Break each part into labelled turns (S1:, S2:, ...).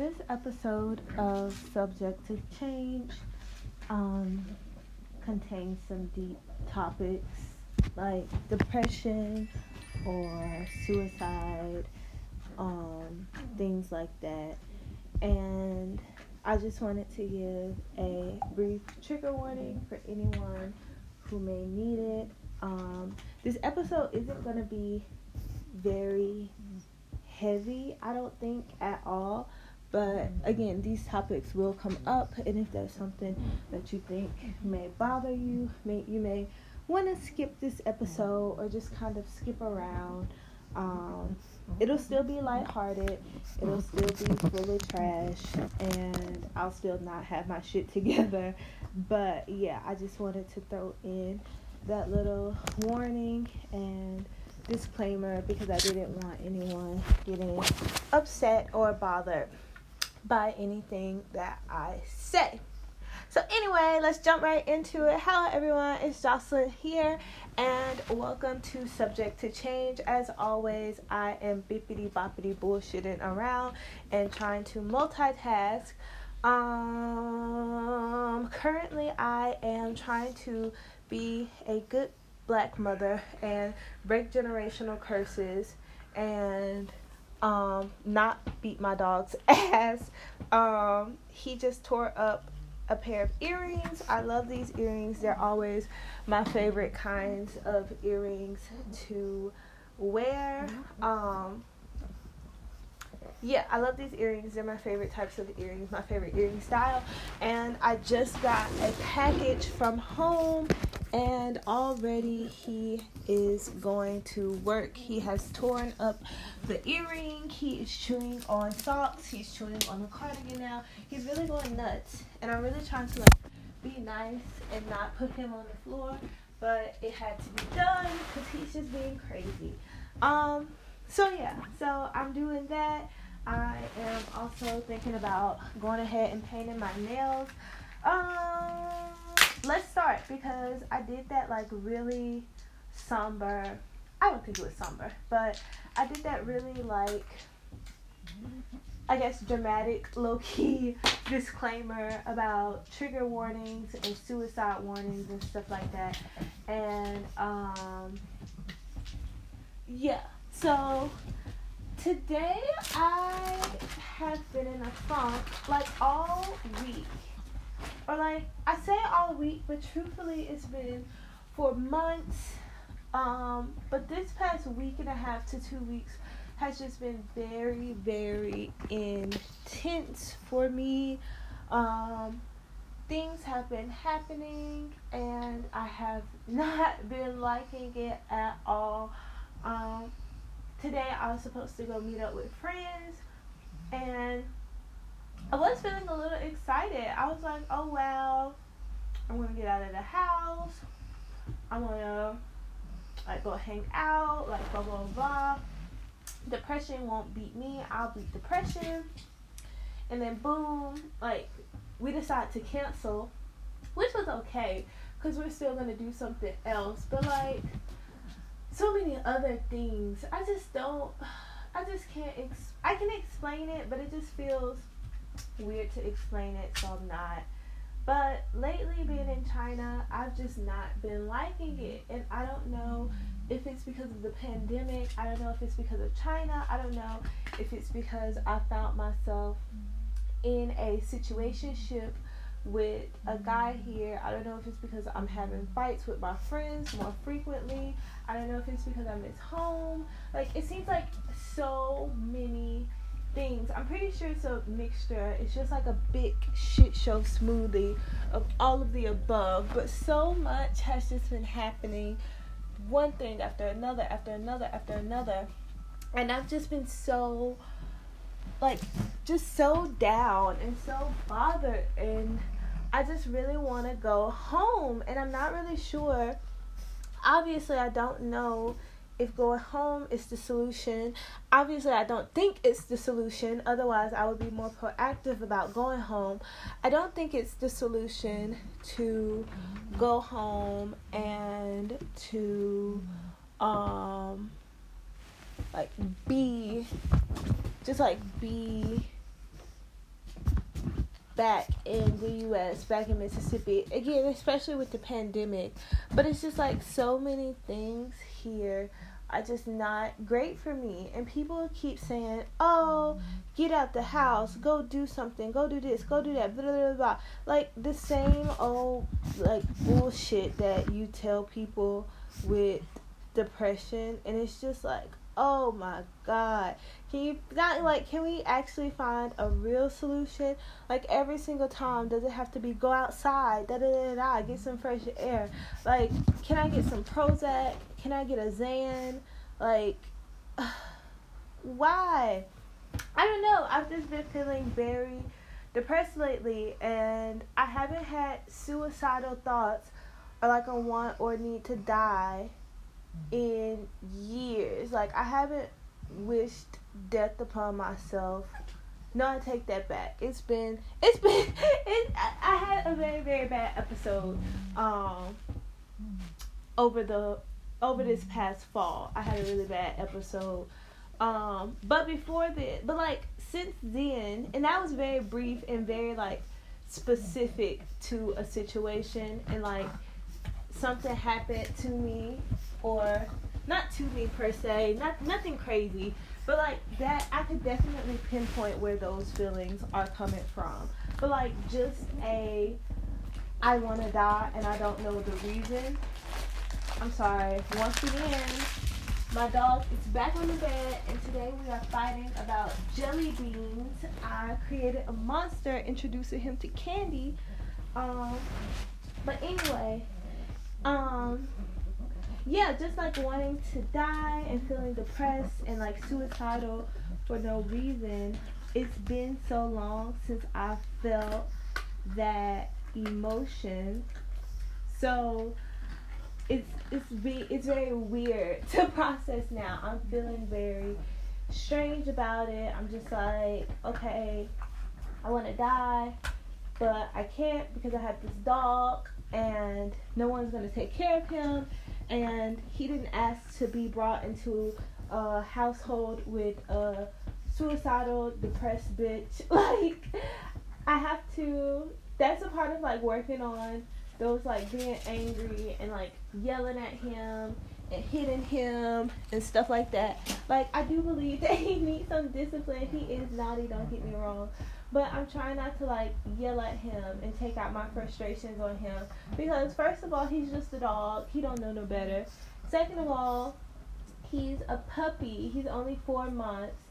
S1: this episode of Subject to Change um, contains some deep topics like depression or suicide, um, things like that. And I just wanted to give a brief trigger warning for anyone who may need it. Um, this episode isn't going to be very heavy, I don't think, at all. But again, these topics will come up, and if there's something that you think may bother you, may you may want to skip this episode or just kind of skip around. Um, it'll still be lighthearted. It'll still be full of trash, and I'll still not have my shit together. But yeah, I just wanted to throw in that little warning and disclaimer because I didn't want anyone getting upset or bothered by anything that I say. So, anyway, let's jump right into it. Hello, everyone. It's Jocelyn here, and welcome to Subject to Change. As always, I am bippity boppity bullshitting around and trying to multitask. Um, currently, I am trying to be a good black mother and break generational curses and um, not beat my dog's ass. Um, he just tore up a pair of earrings. I love these earrings. They're always my favorite kinds of earrings to wear. Um, yeah, I love these earrings. They're my favorite types of earrings, my favorite earring style. And I just got a package from home and already he is going to work. He has torn up the earring. He is chewing on socks. He's chewing on the cardigan now. He's really going nuts. And I'm really trying to like be nice and not put him on the floor, but it had to be done because he's just being crazy. Um, so yeah, so I'm doing that. I am also thinking about going ahead and painting my nails. Um, let's because I did that like really somber. I don't think it was somber, but I did that really like I guess dramatic low key disclaimer about trigger warnings and suicide warnings and stuff like that. And um yeah. So today I have been in a funk like all week or like I say all week, but truthfully, it's been for months. Um, but this past week and a half to two weeks has just been very, very intense for me. Um, things have been happening, and I have not been liking it at all. Um, today I was supposed to go meet up with friends, and I was feeling a little excited. I was like, oh well, I'm gonna get out of the house. I'm gonna like go hang out, like blah blah blah. Depression won't beat me. I'll beat depression. And then boom, like we decide to cancel, which was okay because we're still gonna do something else. But like so many other things, I just don't. I just can't. Ex- I can explain it, but it just feels weird to explain it, so I'm not. But lately, being in China, I've just not been liking it. And I don't know if it's because of the pandemic. I don't know if it's because of China. I don't know if it's because I found myself in a situationship with a guy here. I don't know if it's because I'm having fights with my friends more frequently. I don't know if it's because I miss home. Like, it seems like so many things. I'm pretty sure it's a mixture. It's just like a big shit show smoothie of all of the above. But so much has just been happening. One thing after another, after another, after another. And I've just been so, like, just so down and so bothered. And I just really want to go home. And I'm not really sure. Obviously, I don't know if going home is the solution. Obviously, I don't think it's the solution. Otherwise, I would be more proactive about going home. I don't think it's the solution to go home and to um like be just like be back in the US, back in Mississippi. Again, especially with the pandemic. But it's just like so many things here are just not great for me. And people keep saying, oh, get out the house, go do something, go do this, go do that, blah, blah, blah. Like the same old, like, bullshit that you tell people with depression. And it's just like, oh my god. Can you not like can we actually find a real solution? Like every single time does it have to be go outside da da da da get some fresh air? Like can i get some prozac? Can i get a xan like why? I don't know. I've just been feeling very depressed lately and i haven't had suicidal thoughts or like a want or need to die in years. Like I haven't wished death upon myself. No, I take that back. It's been it's been it, I, had a very very bad episode um over the over this past fall. I had a really bad episode. Um but before that, but like since then, and that was very brief and very like specific to a situation and like something happened to me or not to me per se, not nothing crazy, but like that I could definitely pinpoint where those feelings are coming from. But like just a I want to die and I don't know the reason. I'm sorry. Once again, my dog is back on the bed, and today we are fighting about jelly beans. I created a monster introducing him to candy. Um, but anyway, um, yeah, just like wanting to die and feeling depressed and like suicidal for no reason. It's been so long since I felt that emotion. So it's it's be it's very weird to process now. I'm feeling very strange about it. I'm just like, okay, I want to die, but I can't because I have this dog and no one's gonna take care of him and he didn't ask to be brought into a household with a suicidal, depressed bitch. Like, I have to. That's a part of like working on those like being angry and like yelling at him and hitting him and stuff like that. Like, I do believe that he needs some discipline. He is naughty, don't get me wrong. But I'm trying not to like yell at him and take out my frustrations on him because first of all, he's just a dog. He don't know no better. Second of all, he's a puppy. He's only four months.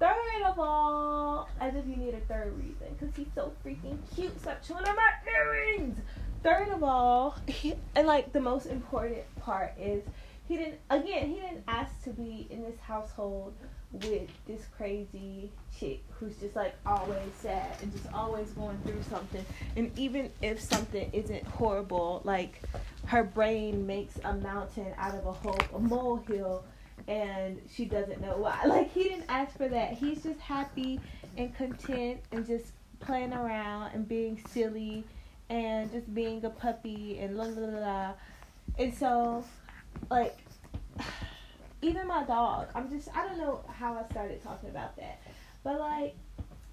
S1: Third of all, as if you need a third reason, because he's so freaking cute. Stop chewing on my earrings. Third of all, he, and like the most important part is he didn't. Again, he didn't ask to be in this household with this crazy chick who's just like always sad and just always going through something. And even if something isn't horrible, like her brain makes a mountain out of a whole a molehill and she doesn't know why. Like he didn't ask for that. He's just happy and content and just playing around and being silly and just being a puppy and la la la. And so like even my dog. I'm just I don't know how I started talking about that, but like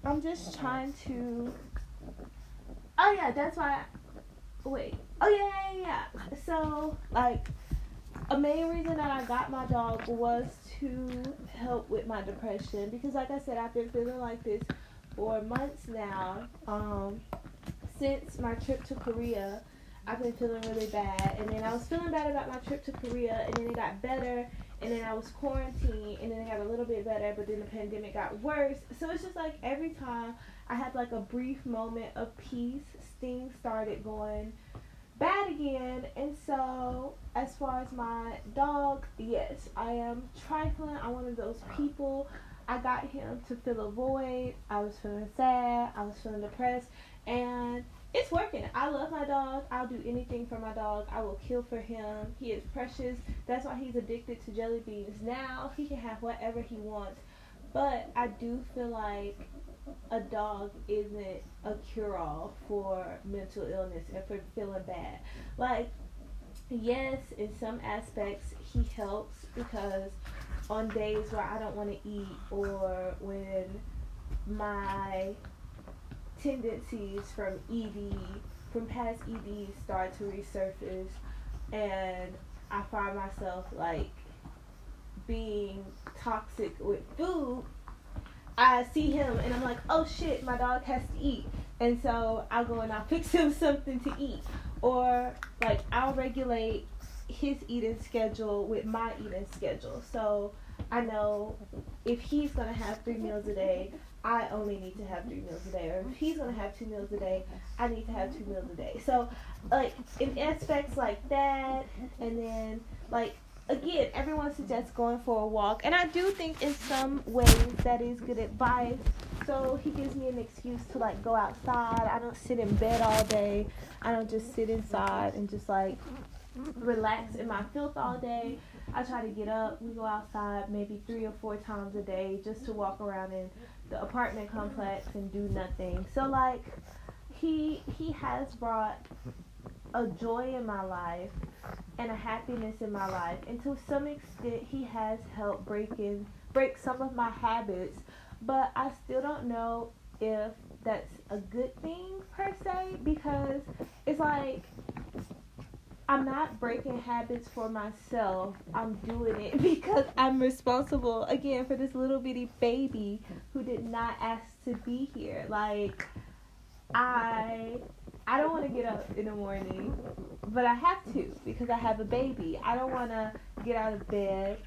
S1: I'm just trying to. Oh yeah, that's why. I, wait. Oh yeah, yeah, yeah. So like, a main reason that I got my dog was to help with my depression because, like I said, I've been feeling like this for months now. Um, since my trip to Korea, I've been feeling really bad, and then I was feeling bad about my trip to Korea, and then it got better, and then I was quarantined, and then it got a little bit better, but then the pandemic got worse. So it's just like every time I had like a brief moment of peace, things started going bad again. And so, as far as my dog, yes, I am trifling. I'm one of those people. I got him to fill a void. I was feeling sad. I was feeling depressed, and it's working. I love my dog. I'll do anything for my dog. I will kill for him. He is precious. That's why he's addicted to jelly beans. Now he can have whatever he wants. But I do feel like a dog isn't a cure all for mental illness and for feeling bad. Like, yes, in some aspects, he helps because on days where I don't want to eat or when my tendencies from ED, from past ED, start to resurface, and I find myself like being toxic with food. I see him and I'm like, oh shit, my dog has to eat. And so I'll go and I'll fix him something to eat. Or like I'll regulate his eating schedule with my eating schedule. So I know if he's gonna have three meals a day, I only need to have three meals a day. Or if he's gonna have two meals a day, I need to have two meals a day. So like in aspects like that and then like again, everyone suggests going for a walk, and I do think in some ways that is good advice. So he gives me an excuse to like go outside. I don't sit in bed all day. I don't just sit inside and just like relax in my filth all day. I try to get up. We go outside maybe three or four times a day just to walk around in the apartment complex and do nothing. So like he he has brought a joy in my life and a happiness in my life. And to some extent, he has helped break in, break some of my habits. But I still don't know if that's a good thing per se because it's like I'm not breaking habits for myself. I'm doing it because I'm responsible again for this little bitty baby who did not ask to be here. Like I I don't want to get up in the morning, but I have to because I have a baby. I don't want to get out of bed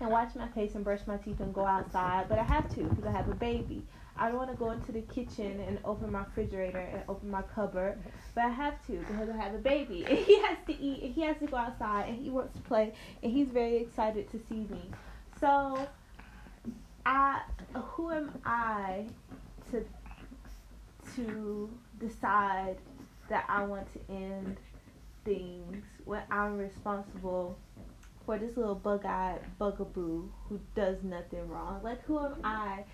S1: and wash my face and brush my teeth and go outside, but I have to because I have a baby. I don't want to go into the kitchen and open my refrigerator and open my cupboard, but I have to because I have a baby and he has to eat and he has to go outside and he wants to play and he's very excited to see me. So, I who am I to to decide that I want to end things when I'm responsible for this little bug-eyed bugaboo who does nothing wrong. Like, who am I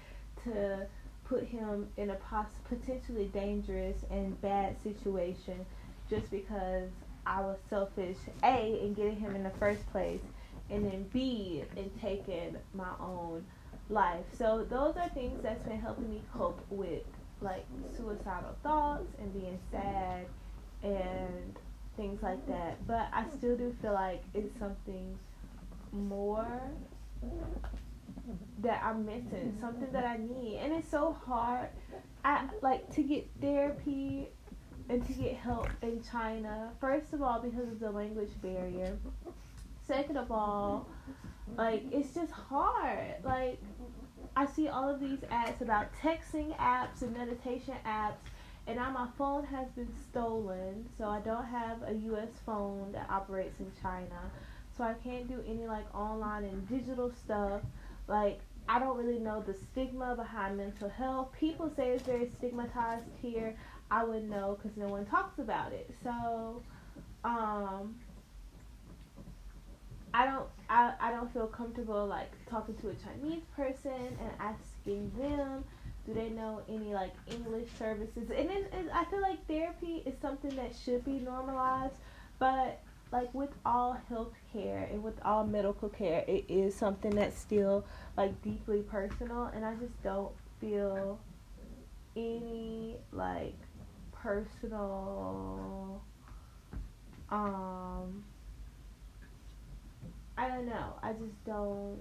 S1: to put him in a poss- potentially dangerous and bad situation just because I was selfish, A, in getting him in the first place, and then B, in taking my own life. So, those are things that's been helping me cope with like suicidal thoughts and being sad and things like that. But I still do feel like it's something more that I'm missing, something that I need. And it's so hard. I like to get therapy and to get help in China. First of all, because of the language barrier. Second of all, like it's just hard. Like I see all of these ads about texting apps and meditation apps, and now my phone has been stolen, so I don't have a US phone that operates in China. So I can't do any like online and digital stuff. Like I don't really know the stigma behind mental health. People say it's very stigmatized here. I wouldn't know because no one talks about it. So, um, I don't I, I don't feel comfortable like talking to a Chinese person and asking them do they know any like English services and it, I feel like therapy is something that should be normalized but like with all health care and with all medical care it is something that's still like deeply personal and I just don't feel any like personal um I don't know. I just don't.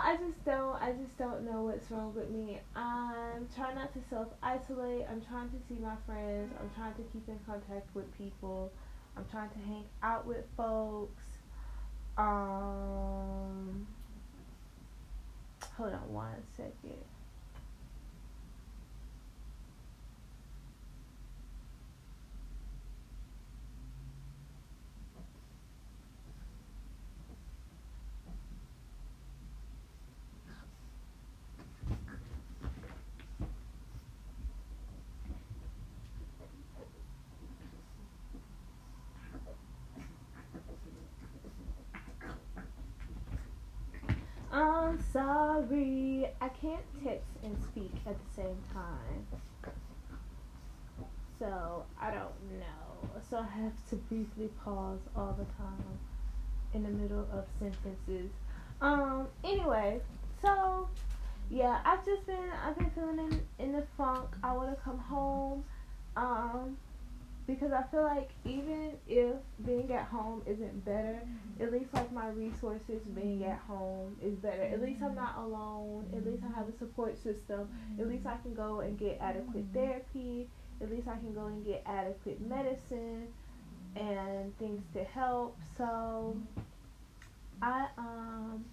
S1: I just don't. I just don't know what's wrong with me. I'm trying not to self isolate. I'm trying to see my friends. I'm trying to keep in contact with people. I'm trying to hang out with folks. Um. Hold on one second. I'm sorry. I can't text and speak at the same time. So I don't know. So I have to briefly pause all the time in the middle of sentences. Um, anyway, so yeah, I've just been I've been feeling in in the funk. I want to come home, um, because I feel like even if being at home isn't better, at least like my resources being at home is better. At least I'm not alone. At least I have a support system. At least I can go and get adequate therapy. At least I can go and get adequate medicine and things to help. So I um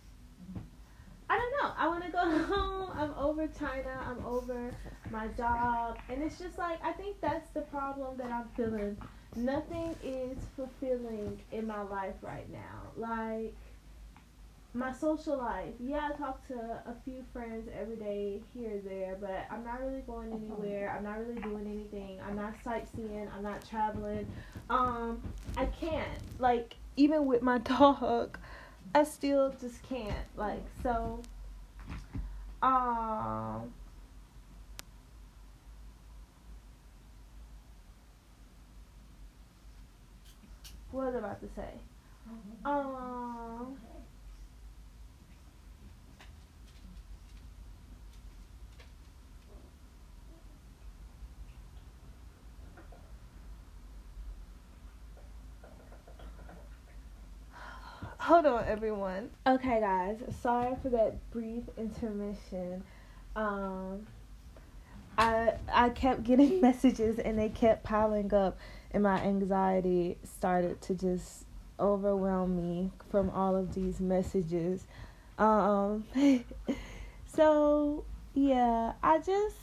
S1: I don't know. I want to go home. I'm over China. I'm over my job. And it's just like, I think that's the problem that I'm feeling. Nothing is fulfilling in my life right now. Like, my social life. Yeah, I talk to a few friends every day here or there, but I'm not really going anywhere. I'm not really doing anything. I'm not sightseeing. I'm not traveling. Um, I can't. Like, even with my dog, I still just can't. Like, so, um, what was I about to say? Um, hold on everyone. Okay guys. Sorry for that brief intermission. Um i i kept getting messages and they kept piling up and my anxiety started to just overwhelm me from all of these messages. Um so yeah i just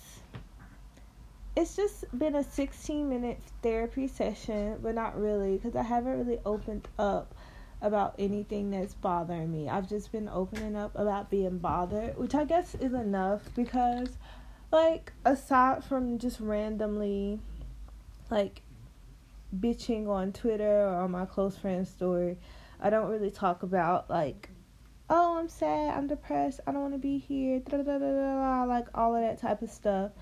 S1: it's just been a 16 minute therapy session but not really because i haven't really opened up about anything that's bothering me. I've just been opening up about being bothered, which I guess is enough because, like, aside from just randomly, like, bitching on Twitter or on my close friend's story, I don't really talk about, like, oh, I'm sad, I'm depressed, I don't want to be here, da da da da like, all of that type of stuff.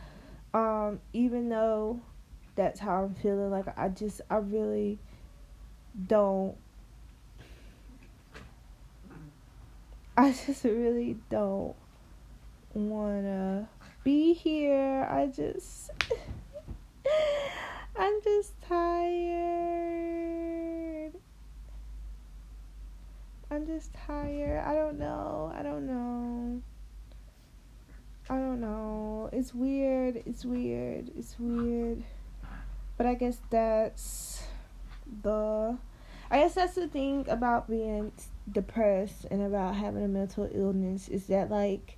S1: Um, even though that's how I'm feeling, like, I just, I really don't I just really don't wanna be here. I just I'm just tired. I'm just tired. I don't know. I don't know. I don't know. It's weird. It's weird. It's weird. But I guess that's the I guess that's the thing about being depressed and about having a mental illness is that like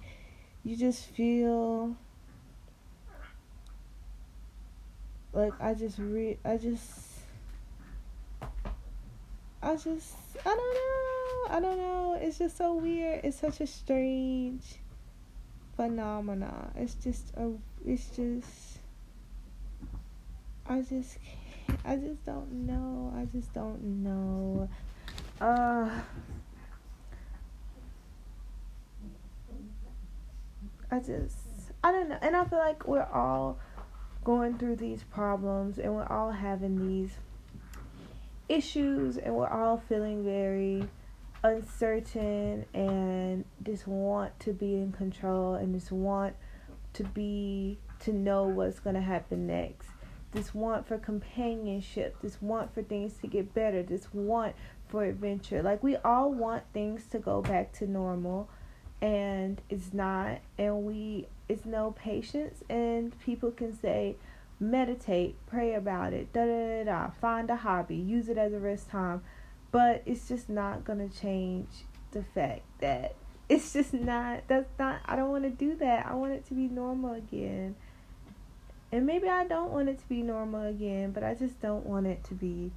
S1: you just feel like I just re I just I just I don't know I don't know. It's just so weird. It's such a strange phenomena it's just a it's just I just can't I just don't know. I just don't know. Uh I just I don't know, and I feel like we're all going through these problems, and we're all having these issues, and we're all feeling very uncertain and just want to be in control and just want to be to know what's going to happen next this want for companionship this want for things to get better this want for adventure. Like we all want things to go back to normal and it's not and we it's no patience and people can say meditate pray about it da da da find a hobby use it as a rest time. But it's just not gonna change the fact that it's just not that's not i don't want to do that. I want it to be normal again and maybe i don't want it to be normal again but i just don't want it to be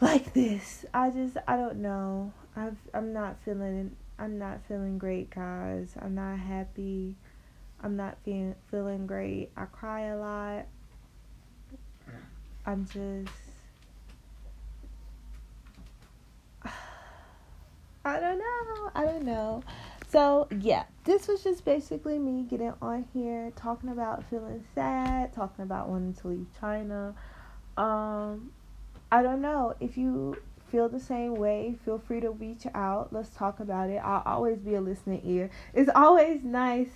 S1: like this i just i don't know i've i'm not feeling I'm not feeling great, guys. I'm not happy. I'm not feeling feeling great. I cry a lot. I'm just I don't know. I don't know. So, yeah, this was just basically me getting on here talking about feeling sad, talking about wanting to leave China. Um I don't know if you feel the same way, feel free to reach out. Let's talk about it. I'll always be a listening ear. It's always nice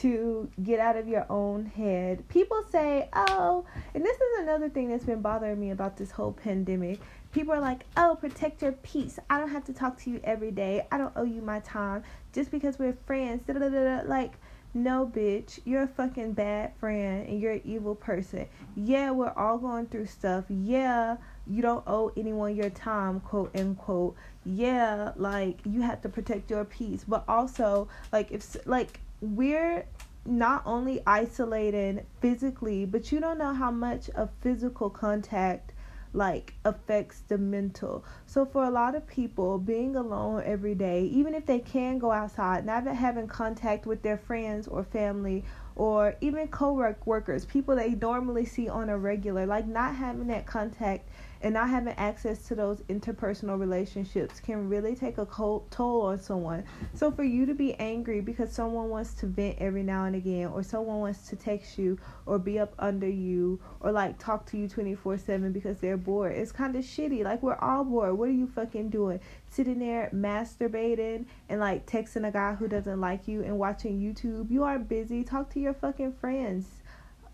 S1: to get out of your own head. People say, oh, and this is another thing that's been bothering me about this whole pandemic. People are like, oh, protect your peace. I don't have to talk to you every day. I don't owe you my time just because we're friends. Da-da-da-da. Like, no, bitch, you're a fucking bad friend and you're an evil person. Yeah, we're all going through stuff. Yeah, you don't owe anyone your time, quote unquote. Yeah, like you have to protect your peace, but also like if like we're not only isolated physically, but you don't know how much of physical contact like affects the mental. So for a lot of people, being alone every day, even if they can go outside, not having contact with their friends or family or even co-workers, people they normally see on a regular, like not having that contact and not having access to those interpersonal relationships can really take a toll on someone. So for you to be angry because someone wants to vent every now and again or someone wants to text you or be up under you or like talk to you 24/7 because they're bored. It's kind of shitty. Like we're all bored. What are you fucking doing? Sitting there masturbating and like texting a guy who doesn't like you and watching YouTube. You are busy. Talk to your fucking friends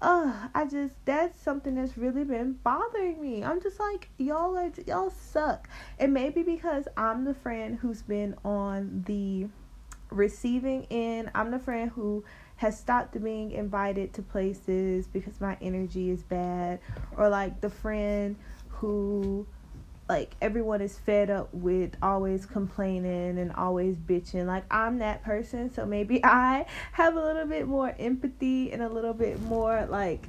S1: uh I just that's something that's really been bothering me. I'm just like y'all are y'all suck. And maybe because I'm the friend who's been on the receiving end. I'm the friend who has stopped being invited to places because my energy is bad or like the friend who like everyone is fed up with always complaining and always bitching. Like I'm that person, so maybe I have a little bit more empathy and a little bit more like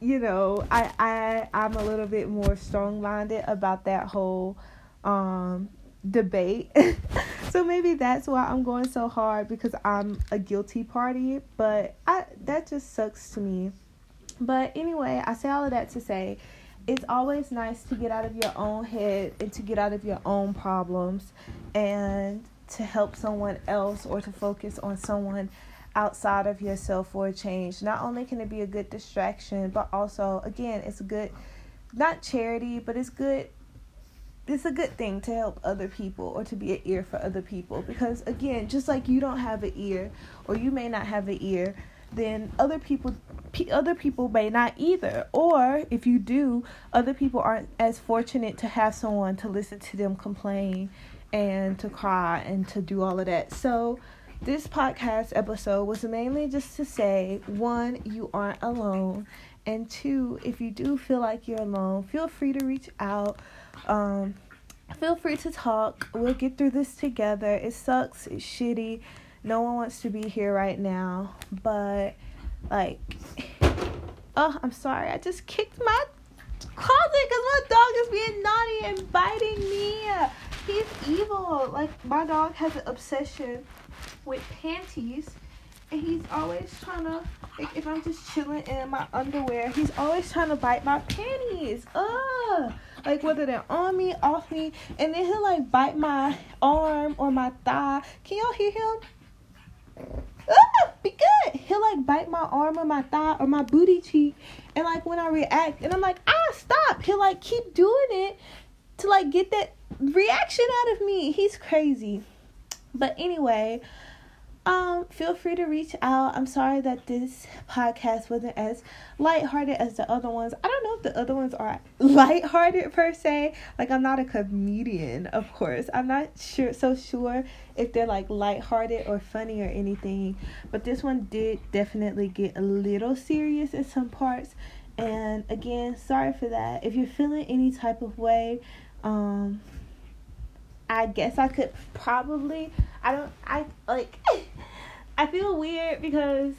S1: you know, I I I'm a little bit more strong-minded about that whole um debate. so maybe that's why I'm going so hard because I'm a guilty party, but I that just sucks to me. But anyway, I say all of that to say it's always nice to get out of your own head and to get out of your own problems and to help someone else or to focus on someone outside of yourself for a change. Not only can it be a good distraction, but also again, it's a good not charity, but it's good it's a good thing to help other people or to be an ear for other people because again, just like you don't have an ear or you may not have an ear, then other people other people may not either. Or if you do other people aren't as fortunate to have someone to listen to them complain and to cry and to do all of that. So this podcast episode was mainly just to say one you aren't alone. And two if you do feel like you're alone feel free to reach out. Um, feel free to talk. We'll get through this together. It sucks. It's shitty no one wants to be here right now, but like, oh, I'm sorry. I just kicked my closet because my dog is being naughty and biting me. He's evil. Like, my dog has an obsession with panties. And he's always trying to, like, if I'm just chilling in my underwear, he's always trying to bite my panties. Ugh. Like, whether they're on me, off me. And then he'll, like, bite my arm or my thigh. Can y'all hear him? Ah, be good. He'll like bite my arm or my thigh or my booty cheek. And like when I react and I'm like, ah, stop. He'll like keep doing it to like get that reaction out of me. He's crazy. But anyway, um, feel free to reach out. I'm sorry that this podcast wasn't as lighthearted as the other ones. I don't know if the other ones are lighthearted per se. Like I'm not a comedian, of course. I'm not sure so sure if they're like lighthearted or funny or anything. But this one did definitely get a little serious in some parts. And again, sorry for that. If you're feeling any type of way, um I guess I could probably I don't I like I feel weird because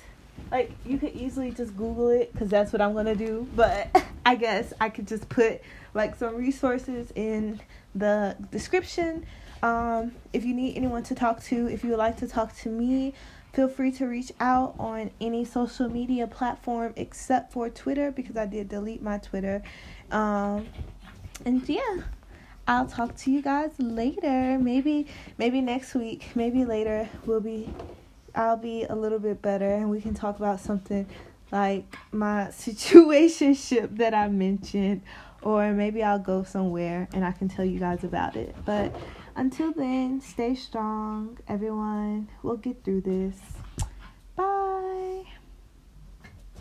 S1: like you could easily just google it cuz that's what I'm to do, but I guess I could just put like some resources in the description. Um if you need anyone to talk to, if you would like to talk to me, feel free to reach out on any social media platform except for Twitter because I did delete my Twitter. Um and yeah. I'll talk to you guys later. Maybe maybe next week, maybe later we'll be I'll be a little bit better and we can talk about something like my situationship that I mentioned or maybe I'll go somewhere and I can tell you guys about it. But until then, stay strong, everyone. We'll get through this. Bye.